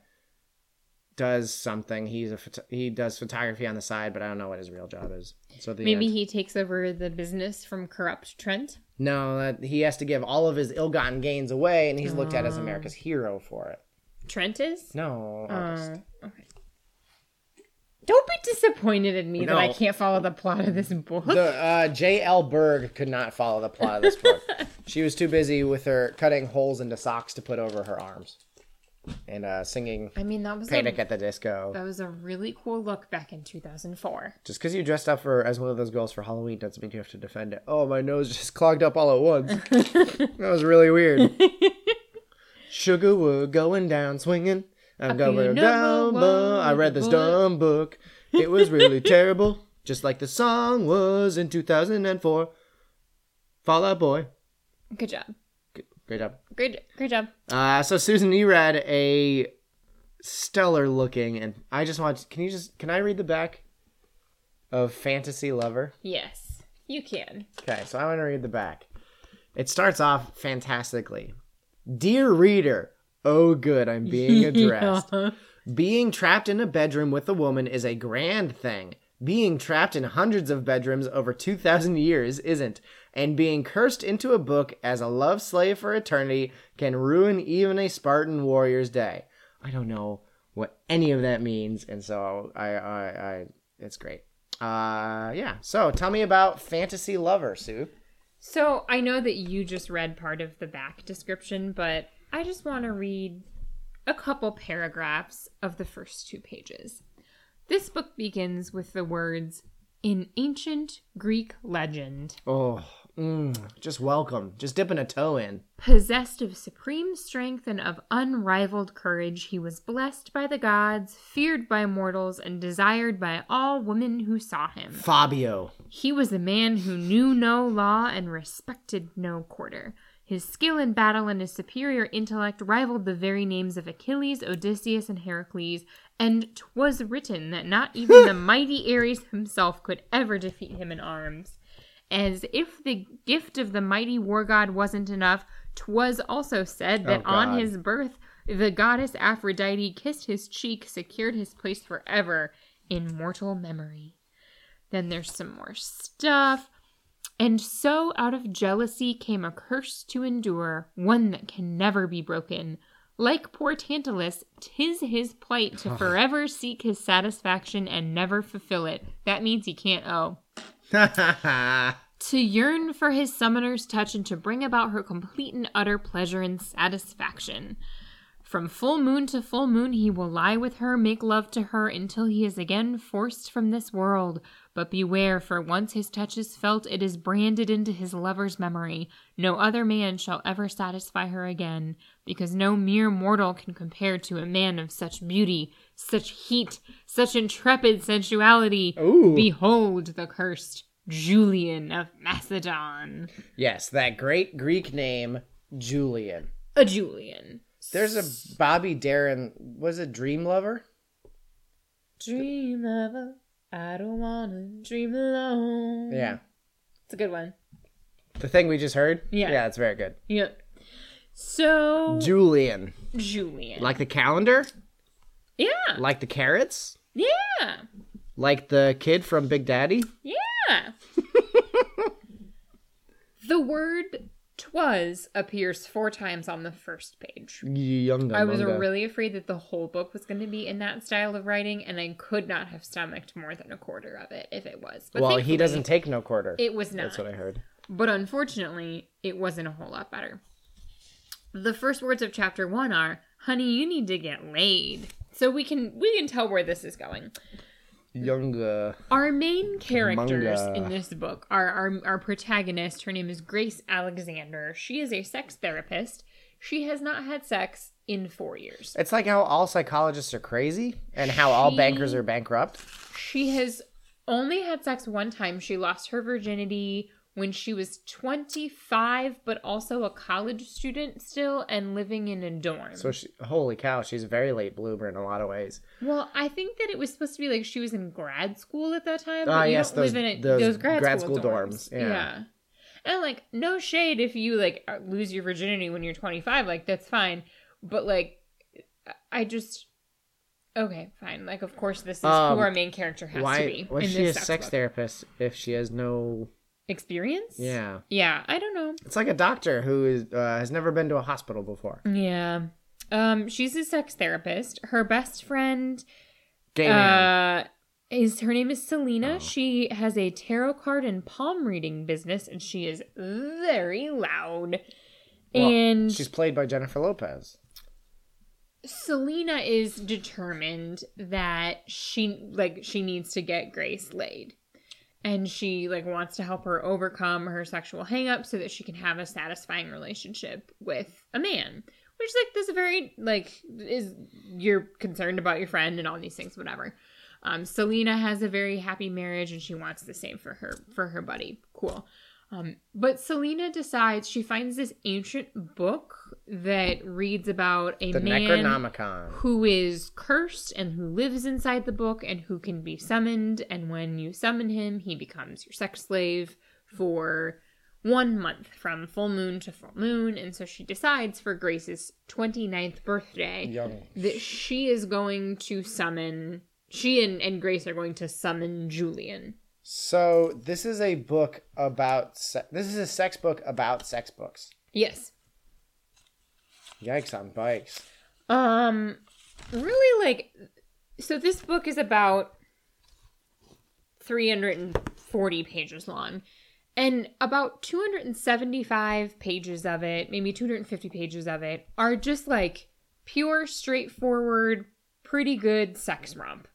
does something. He's a he does photography on the side, but I don't know what his real job is. So the Maybe end. he takes over the business from corrupt Trent. no, that he has to give all of his ill-gotten gains away, and he's looked at as America's hero for it. Trent is? No. Oh, okay. Don't be disappointed in me that I can't follow the plot of this book. the uh, J.L. Berg could not follow the plot of this book. <laughs> she was too busy with her cutting holes into socks to put over her arms, and uh, singing I mean, that was "Panic a, at the Disco." that was a really cool look back in 2004. Just because you dressed up for as one of those girls for Halloween doesn't mean you have to defend it. Oh, my nose just clogged up all at once. <laughs> that was really weird. Sugar, we're going down swinging. I'm Up going down. know, bu- I read this dumb book. It was really <laughs> terrible, just like the song was in 2004. Fall Out Boy. Good job. Great job. Great, great job. Uh, so Susan, you read a stellar looking, and I just want. Can you just? Can I read the back of Fantasy Lover? Yes, you can. Okay, so I want to read the back. It starts off fantastically. Dear reader, oh good, I'm being <laughs> addressed. Being trapped in a bedroom with a woman is a grand thing. Being trapped in hundreds of bedrooms over 2,000 years isn't. And being cursed into a book as a love slave for eternity can ruin even a Spartan warrior's day. I don't know what any of that means, and so I, I, I it's great. Uh, yeah. So tell me about Fantasy Lover, Sue. So I know that you just read part of the back description, but I just want to read a couple paragraphs of the first two pages. This book begins with the words in ancient Greek legend. Oh, mm, just welcome. Just dipping a toe in. Possessed of supreme strength and of unrivaled courage, he was blessed by the gods, feared by mortals, and desired by all women who saw him. Fabio. He was a man who knew no law and respected no quarter. His skill in battle and his superior intellect rivaled the very names of Achilles, Odysseus, and Heracles, and 'twas written that not even the <laughs> mighty Ares himself could ever defeat him in arms. As if the gift of the mighty war god wasn't enough, 'twas also said that Oh, on his birth the goddess Aphrodite kissed his cheek, secured his place forever in mortal memory. Then there's some more stuff. And so out of jealousy came a curse to endure, one that can never be broken. Like poor Tantalus, tis his plight to oh. forever seek his satisfaction and never fulfill it. That means he can't owe. <laughs> To yearn for his summoner's touch and to bring about her complete and utter pleasure and satisfaction. From full moon to full moon, he will lie with her, make love to her, until he is again forced from this world. But beware, for once his touch is felt, it is branded into his lover's memory. No other man shall ever satisfy her again, because no mere mortal can compare to a man of such beauty, such heat, such intrepid sensuality. Ooh. Behold the cursed Julian of Macedon. yes, that great Greek name, Julian. A Julian. There's a Bobby Darin. Was it Dream Lover? Dream lover, I don't wanna dream alone. Yeah. It's a good one. The thing we just heard? Yeah. Yeah, it's very good. Yeah. So Julian. Julian. Like the calendar? yeah. Like the carrots? Yeah. Like the kid from Big Daddy? Yeah. <laughs> the word twas appears four times on the first page. Young I was really afraid that the whole book was going to be in that style of writing, and I could not have stomached more than a quarter of it if it was. But Well, he doesn't take no quarter. It was not. That's what I heard. But unfortunately, it wasn't a whole lot better. The first words of chapter one are, "Honey, you need to get laid." So we can we can tell where this is going. Young. Uh, Our main characters Manga. in this book are our our protagonist. Her name is Grace Alexander. She is a sex therapist. She has not had sex in four years. it's like how all psychologists are crazy and how all bankers are bankrupt. She has only had sex one time. She lost her virginity when she was 25, but also a college student still and living in a dorm. So she, holy cow, she's a very late bloomer in a lot of ways. well, I think that it was supposed to be like she was in grad school at that time. Ah, you yes, those- live in a, those those, grad, grad school, school dorms. dorms, yeah. And like, no shade if you like uh, lose your virginity when you're 25, like that's fine. But like, I just. Okay, fine. Like, of course, this is Um, who our main character has to Why be. was in she a sex book. therapist if she has no? Experience? Yeah, Yeah, I don't know. it's like a doctor who is uh, has never been to a hospital before. Yeah. Um, she's a sex therapist. Her best friend Gay uh is her name is Selena. Oh. She has a tarot card and palm reading business and she is very loud. Well, and she's played by Jennifer Lopez. Selena is determined that she like she needs to get Grace laid. And she like wants to help her overcome her sexual hangup so that she can have a satisfying relationship with a man. Which like this is very like is you're concerned about your friend and all these things, whatever. Um, Selena has a very happy marriage and she wants the same for her for her buddy. Cool. Um, but Selena decides she finds this ancient book that reads about a The man Necronomicon. who is cursed and who lives inside the book and who can be summoned. And when you summon him, he becomes your sex slave for one month from full moon to full moon. And so she decides for Grace's 29th birthday Young. that she is going to summon, she and, and Grace are going to summon Julian. So this is a book about se- this is a sex book about sex books. Yes. Yikes on bikes. Um, really like, so this book is about 340 pages long. And about 275 pages of it, maybe 250 pages of it, are just like pure, straightforward, pretty good sex romp.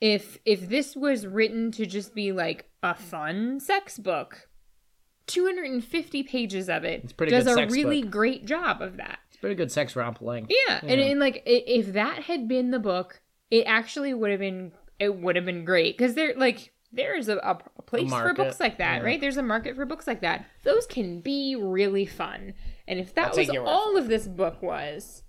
If if this was written to just be like a fun sex book, 250 pages of it does a really book. great job of that. Pretty good sex romp length. Yeah, and, and like if that had been the book, it actually would have been it would have been great because there like there's a, a place for books like that, yeah. right? There's a market for books like that. Those can be really fun, and if that I'll was all of this book was,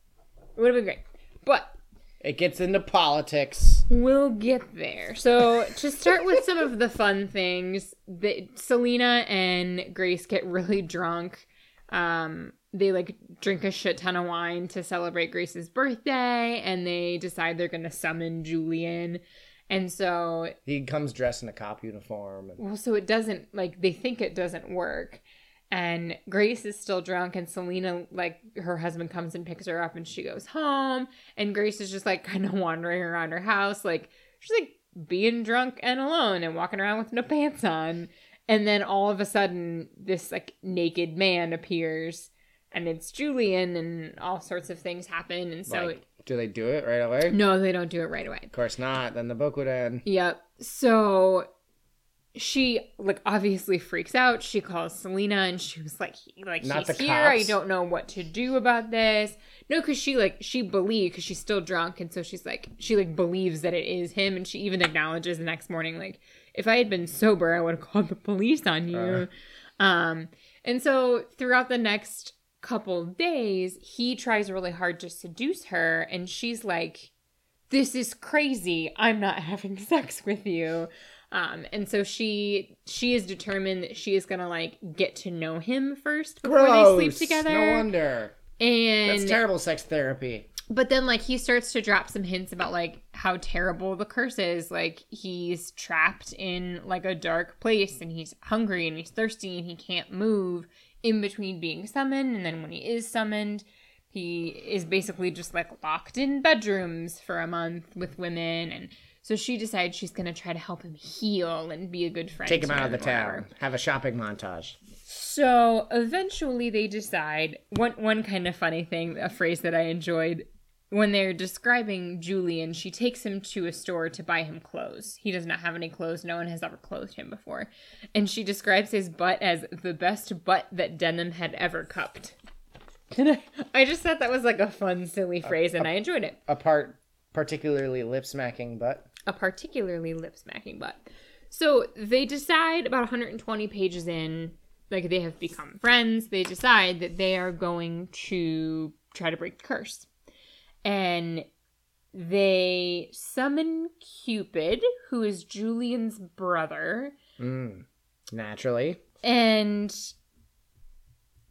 it would have been great. But It gets into politics. We'll get there. So to start with some of the fun things, that Selena and Grace get really drunk. Um, they like drink a shit ton of wine to celebrate Grace's birthday, and they decide they're gonna summon Julian. And so, He comes dressed in a cop uniform. And well, so it doesn't like they think it doesn't work. And Grace is still drunk, and Selena, like, her husband comes and picks her up, and she goes home. And Grace is just like <laughs> kind of wandering around her house, like, she's like being drunk and alone and walking around with no pants on. And then all of a sudden, this like naked man appears, and it's Julian, and all sorts of things happen. And so, like, do they do it right away? no, they don't do it right away. Of course not. Then the book would end. Yep. So she like obviously freaks out. She calls Selena and she was like, like Not he's here. I don't know what to do about this. No, because she like she believes because she's still drunk, and so she's like she like believes that it is him, and she even acknowledges the next morning like if I had been sober, I would have called the police on you. Um, and so throughout the next couple days, he tries really hard to seduce her, and she's like, "This is crazy. I'm not <laughs> having sex with you." Um, and so she she is determined that she is gonna like get to know him first before they sleep together. No wonder. and That's terrible sex therapy. but then like he starts to drop some hints about like how terrible the curse is. Like he's trapped in like a dark place and he's hungry and he's thirsty and he can't move in between being summoned and then when he is summoned he is basically just like locked in bedrooms for a month with women and so she decides she's going to try to help him heal and be a good friend. Take him out of the town. Have a shopping montage. So eventually they decide one one kind of funny thing, a phrase that I enjoyed when they're describing Julian, she takes him to a store to buy him clothes. He does not have any clothes. No one has ever clothed him before. And she describes his butt as the best butt that denim had ever cupped. And I, I just thought that was like a fun, silly phrase, and I enjoyed it. A part particularly lip smacking butt. A particularly lip smacking butt. So they decide about 120 pages in, like they have become friends. They decide that they are going to try to break the curse. And they summon Cupid, who is Julian's brother, Mm. Naturally. and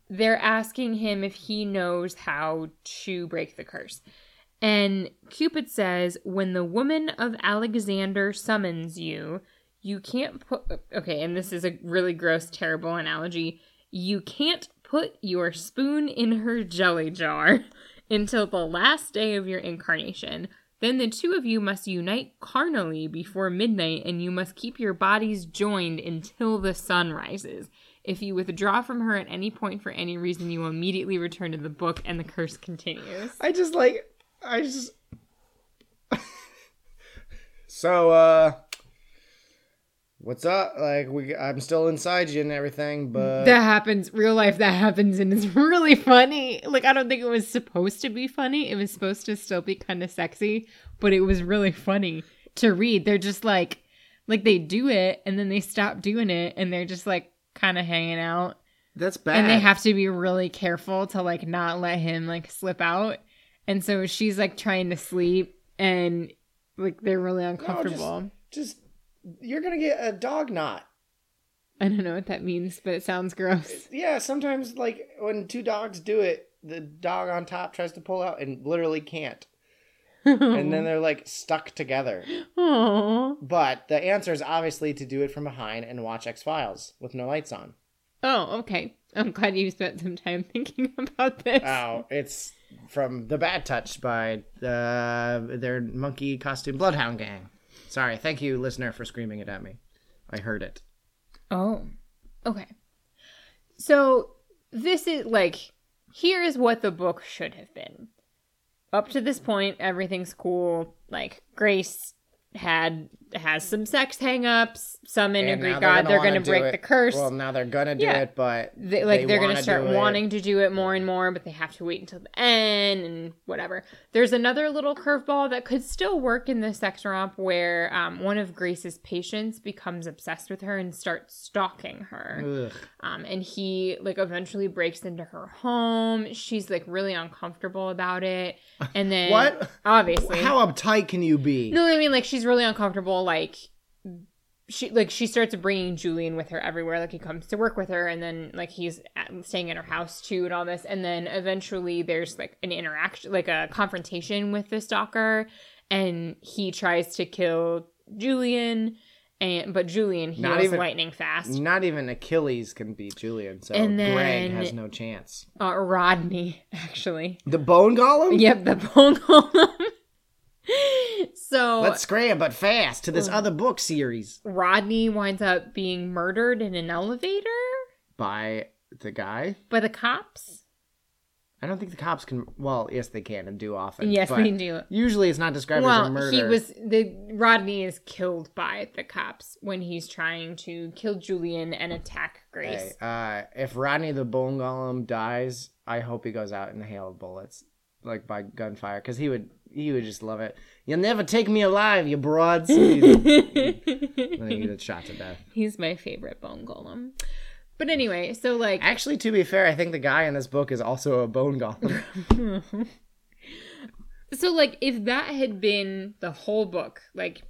they're asking him if he knows how to break the curse. And Cupid says, When the woman of Alexander summons you, you can't put. Okay, and this is a really gross, terrible analogy. You can't put your spoon in her jelly jar <laughs> until the last day of your incarnation. Then the two of you must unite carnally before midnight, and you must keep your bodies joined until the sun rises. If you withdraw from her at any point for any reason, you will immediately return to the book, and the curse continues. I just like I just So uh what's up? Like we I'm still inside you and everything, but that happens real life that happens and it's <laughs> really funny. Like i don't think it was supposed to be funny. It was supposed to still be kind of sexy but it was really funny to read. They're just like like they do it and then they stop doing it and they're just like kind of hanging out. That's bad. and they have to be really careful to like not let him like slip out. And so she's like trying to sleep and like they're really uncomfortable. just you're gonna get a dog knot. i don't know what that means but it sounds gross Yeah, sometimes like when two dogs do it, the dog on top tries to pull out and literally can't. And then <laughs> they're like stuck together. Aww. But the answer is obviously to do it from behind and watch X Files with no lights on. Oh, okay. I'm glad you spent some time <laughs> thinking about this. Oh, it's from The Bad Touch by uh, their monkey costume Bloodhound Gang. Sorry, thank you, listener, for screaming it at me. I heard it. Oh, okay. So this is like, here is what the book should have been. Up to this point, everything's cool. Like Grace had has some sex hangups. Some in a And Greek god, they're wanna gonna break it. the curse. Well, now they're gonna do Yeah. it, but they, like they are gonna start wanting to do it more and more, but they have to wait until the end and whatever. There's another little curveball that could still work in the sex romp where um, one of Grace's patients becomes obsessed with her and starts stalking her. Um, and he like eventually breaks into her home. She's like really uncomfortable about it, and then What? Obviously, How uptight can you be? no, I mean like she's really uncomfortable. Like she like she starts bringing Julian with her everywhere. Like he comes to work with her, and then like he's at, staying at her house too, and all this. And then eventually there's like an interaction, like a confrontation with the stalker, and he tries to kill Julian. And but Julian heals Not even- lightning fast. Not even Achilles can beat Julian, so And Greg has no chance. Uh, Rodney <laughs> actually. The bone golem? Yep, the bone <laughs> golem. So Let's scram, but fast to this other book series Rodney winds up being murdered in an elevator by the guy. by the cops. I don't think the cops can. Well, yes, they can and do often. yes, but they do. Usually, it's not described as a Well, murder. he was the Rodney is killed by the cops when he's trying to kill Julian and attack Grace. Hey, uh, if Rodney the Bone Golem dies, I hope he goes out in a hail of bullets, like by gunfire, because he would he would just love it. You'll never take me alive, you broads. then he gets shot to death. he's my favorite bone golem. But anyway, so like Actually, to be fair, I think the guy in this book is also a bone golem. <laughs> So like if that had been the whole book, like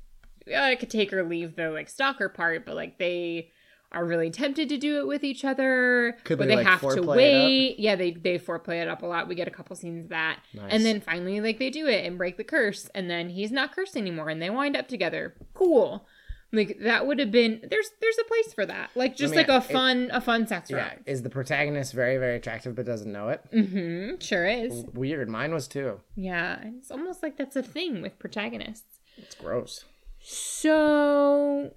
I could take or leave the like stalker part, but like they are really tempted to do it with each other, Could but they, they, like, have to it wait. Yeah, they they foreplay it up a lot. We get a couple scenes of that, Nice. and then finally like they do it and break the curse, and then he's not cursed anymore, and they wind up together. Cool. Like that would have been there's there's a place for that. Like just me- like a it- fun a fun sex yeah, is the protagonist very very attractive but doesn't know it? Mm-hmm. Sure is. Weird. Mine was too. Yeah, it's almost like that's a thing with protagonists. It's gross. So,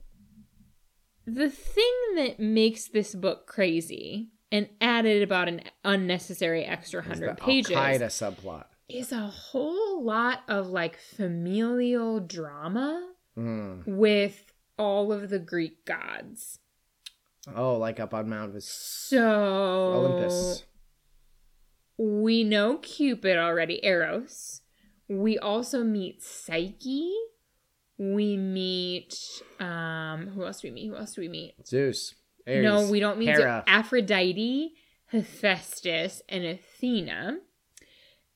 the thing that makes this book crazy and added about an unnecessary extra hundred pages Al Qaeda subplot. is a whole lot of like familial drama Mm. with all of the Greek gods. Oh, like up on Mount Vis- So, Olympus. we know Cupid already, Eros. We also meet Psyche, we meet um who else do we meet? Who else do we meet? Zeus. Ares, no, we don't meet Hera. Aphrodite, Hephaestus, and Athena.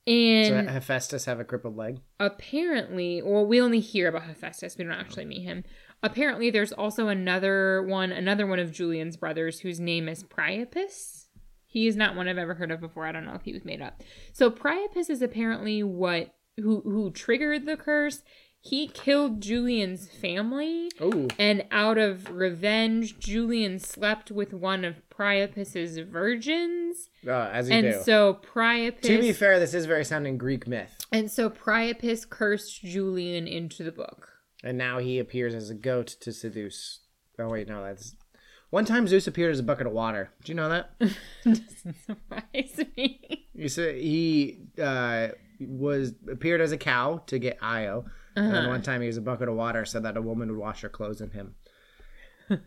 So And Hephaestus have a crippled leg. apparently, well, we only hear about Hephaestus. We don't actually meet him. Apparently, there's also another one, another one of Julian's brothers whose name is Priapus. He is not one I've ever heard of before. I don't know if he was made up. So Priapus is apparently what who who triggered the curse. He killed Julian's family, Oh, and out of revenge, Julian slept with one of Priapus's virgins, uh, as you and do. so Priapus. to be fair, this is very sounding Greek myth, And so Priapus cursed Julian into the book. and now he appears as a goat to seduce. Oh wait, no, that's one time Zeus appeared as a bucket of water. Did you know that? <laughs> Doesn't surprise me. You said he uh, was appeared as a cow to get Io, and Uh-huh. then one time he was a bucket of water so that a woman would wash her clothes in him.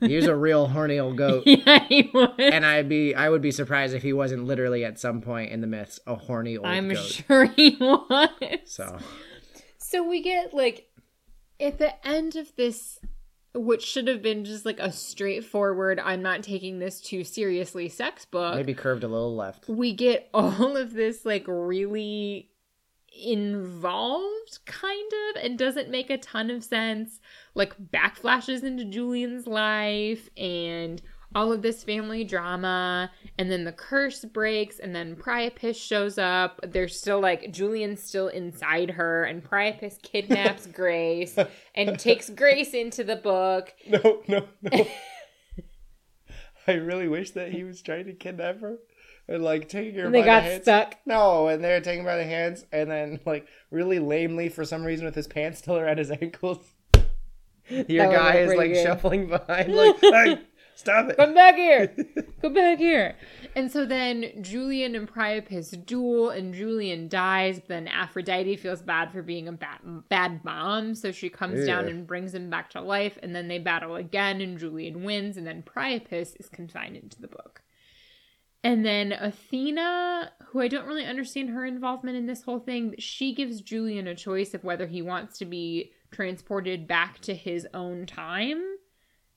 He was a real <laughs> horny old goat. yeah, he was. and I'd be I would be surprised if he wasn't literally at some point in the myths a horny old I'm goat. sure he was. So So we get like at the end of this which should have been just like a straightforward I'm not taking this too seriously sex book. maybe curved a little left. we get all of this like really involved kind of and doesn't make a ton of sense. Like backflashes into julian's life and all of this family drama and then the curse breaks and then priapus shows up. There's still like julian's still inside her and priapus kidnaps <laughs> grace and takes grace into the book. No, no, no. <laughs> I really wish that he was trying to kidnap her and like taking her and they got the stuck No, and they're taking by the hands and then like really lamely for some reason with his pants still around his ankles. <laughs> Your guy is like good. shuffling behind <laughs> like hey, stop it. Come back here. <laughs> Come back here. And so then Julian and Priapus duel, and Julian dies. Then Aphrodite feels bad for being a bad, bad mom. So she comes down and brings him back to life. And then they battle again, and Julian wins. And then Priapus is confined into the book. And then Athena, who I don't really understand her involvement in this whole thing, she gives Julian a choice of whether he wants to be transported back to his own time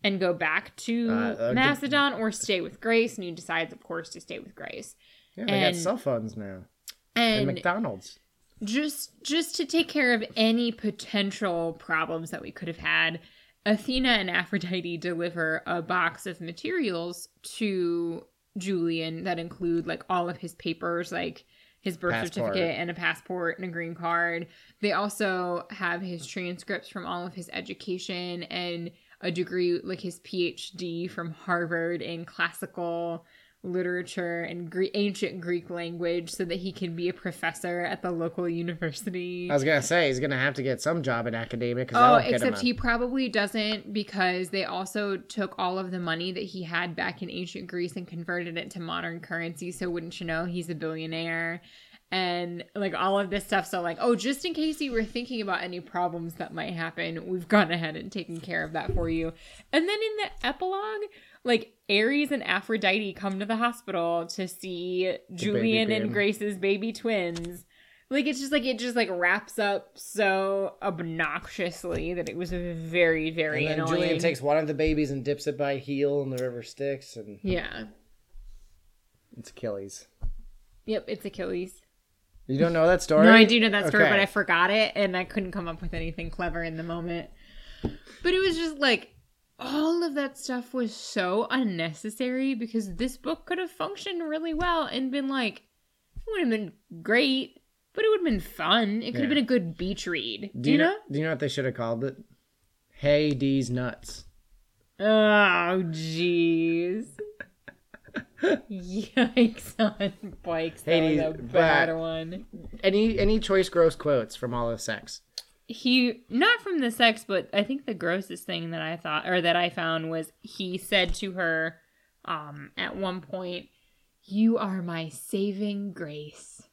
and go back to Uh, uh, Macedon or stay with Grace. And he decides, of course, to stay with Grace. Yeah, they and- got cell phones now. And And McDonald's. just just to take care of any potential problems that we could have had athena and aphrodite deliver a box of materials to julian that include like all of his papers like his birth Passport. certificate and a passport and a green card they also have his transcripts from all of his education and a degree like his phd from harvard in classical literature and Gre- ancient Greek language so that he can be a professor at the local university. I was gonna say he's gonna have to get some job in academia Oh, that'll get him except he probably doesn't because they also took all of the money that he had back in ancient Greece and converted it to modern currency. So wouldn't you know, he's a billionaire and like all of this stuff. So like, oh, just in case you were thinking about any problems that might happen, we've gone ahead and taken care of that for you. And then in the epilogue, like Ares and Aphrodite come to the hospital to see Julian and. Grace's baby twins. Like it's just like it just like wraps up so obnoxiously that it was very very And annoying. Julian takes one of the babies and dips it by heel in the river Styx, and yeah. it's Achilles. Yep, it's Achilles. You don't know that story? No, I do know that story, Okay. but I forgot it and I couldn't come up with anything clever in the moment. But it was just like all of that stuff was so unnecessary because this book could have functioned really well and been like it would have been great, but it would have been fun. It could have Yeah. been a good beach read. Do you know? Do you know what they should have called it? Hey, D's nuts. Oh, jeez. Yikes on bikes. That Hades, was a bad one. Any any choice gross quotes from all of sex? He not from the sex, but I think the grossest thing that I thought or that I found was he said to her, um, at one point, "You are my saving grace,"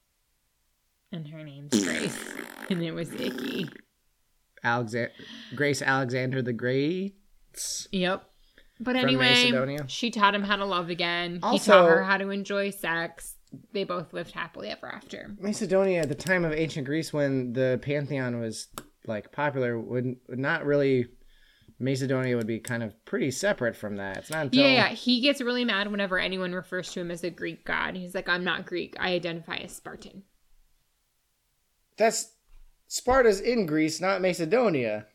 and her name's Grace, and it was icky. Alexander, Grace Alexander the Great. Yep. But anyway, she taught him how to love again. he taught her how to enjoy sex. They both lived happily ever after. Macedonia at the time of ancient Greece when the pantheon was like popular would, would not really. Macedonia would be kind of pretty separate from that. It's not until Yeah, yeah, he gets really mad whenever anyone refers to him as a Greek god. He's like, I'm not Greek. I identify as Spartan. that's Sparta's in Greece, not Macedonia.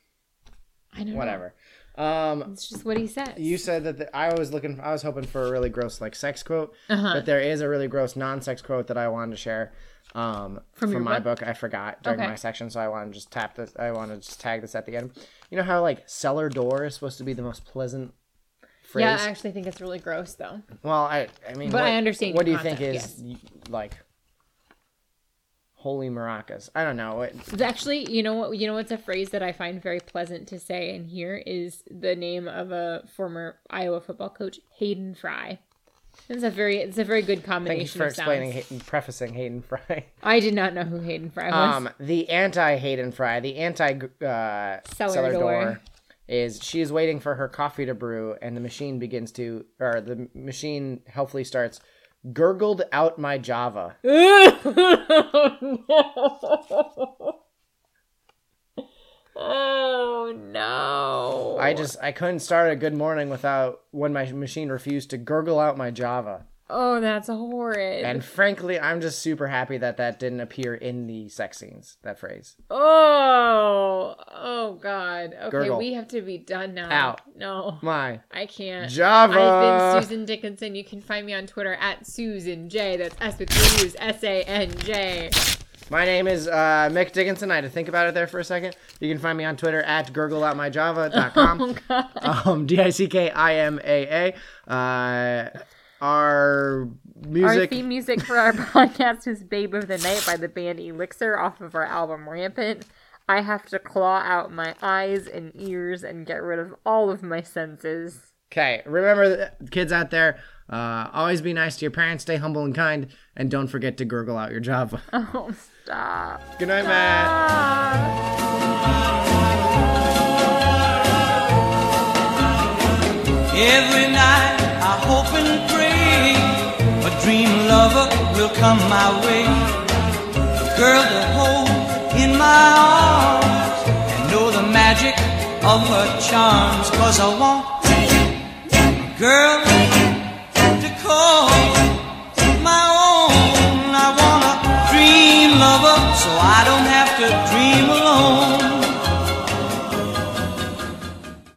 I don't know. Um, It's just what he says. you said that the, I was looking. I was hoping for a really gross like sex quote, Uh-huh. but there is a really gross non-sex quote that I wanted to share. Um, From from, my book? book, I forgot during Okay. my section, so I want to just tap this. I want to just tag this at the end. You know how like cellar door is supposed to be the most pleasant phrase. yeah, I actually think it's really gross though. well, I I mean, But what, I understand What do you think is concept, y- like holy maracas? I don't know. It, It's actually, you know what? You know what's a phrase that I find very pleasant to say and hear is the name of a former Iowa football coach, Hayden Fry. It's a very, it's a very good thank combination you for explaining, sounds. Hay- prefacing Hayden Fry. <laughs> I did not know who Hayden Fry was. Um, the anti Hayden Fry, the anti uh, cellar, door. door. is she is waiting for her coffee to brew, and the machine begins to, or the machine hopefully starts gurgled out my Java. <laughs> oh no! I just I couldn't start a good morning without when my machine refused to gurgle out my Java. Oh, that's horrid. And frankly, I'm just super happy that that didn't appear in the sex scenes. That phrase. oh, oh God. Okay, Gurgle. we have to be done now. Out. No, My I can't. Java. I've been Susan Dickinson. You can find me on Twitter at Susan J. That's S with three U's, S A N J. My name is uh, Nick Dickinson. I had to think about it there for a second. You can find me on Twitter at gurgleoutmyjava.com. <laughs> Oh, um, D I C K I M A A. Uh, our music. Our theme music for our <laughs> podcast is Babe of the Night by the band Elixir off of our album Rampant. I have to claw out my eyes and ears and get rid of all of my senses. Okay, remember, kids out there, uh, always be nice to your parents, stay humble and kind, and don't forget to gurgle out your Java. <laughs> Oh, stop. Good night, Matt. Every night I hope and pray a dream lover will come my way. A girl to hold in my arms and know the magic of her charms. Cause I want a girl to call my own. I want a dream lover so I don't have to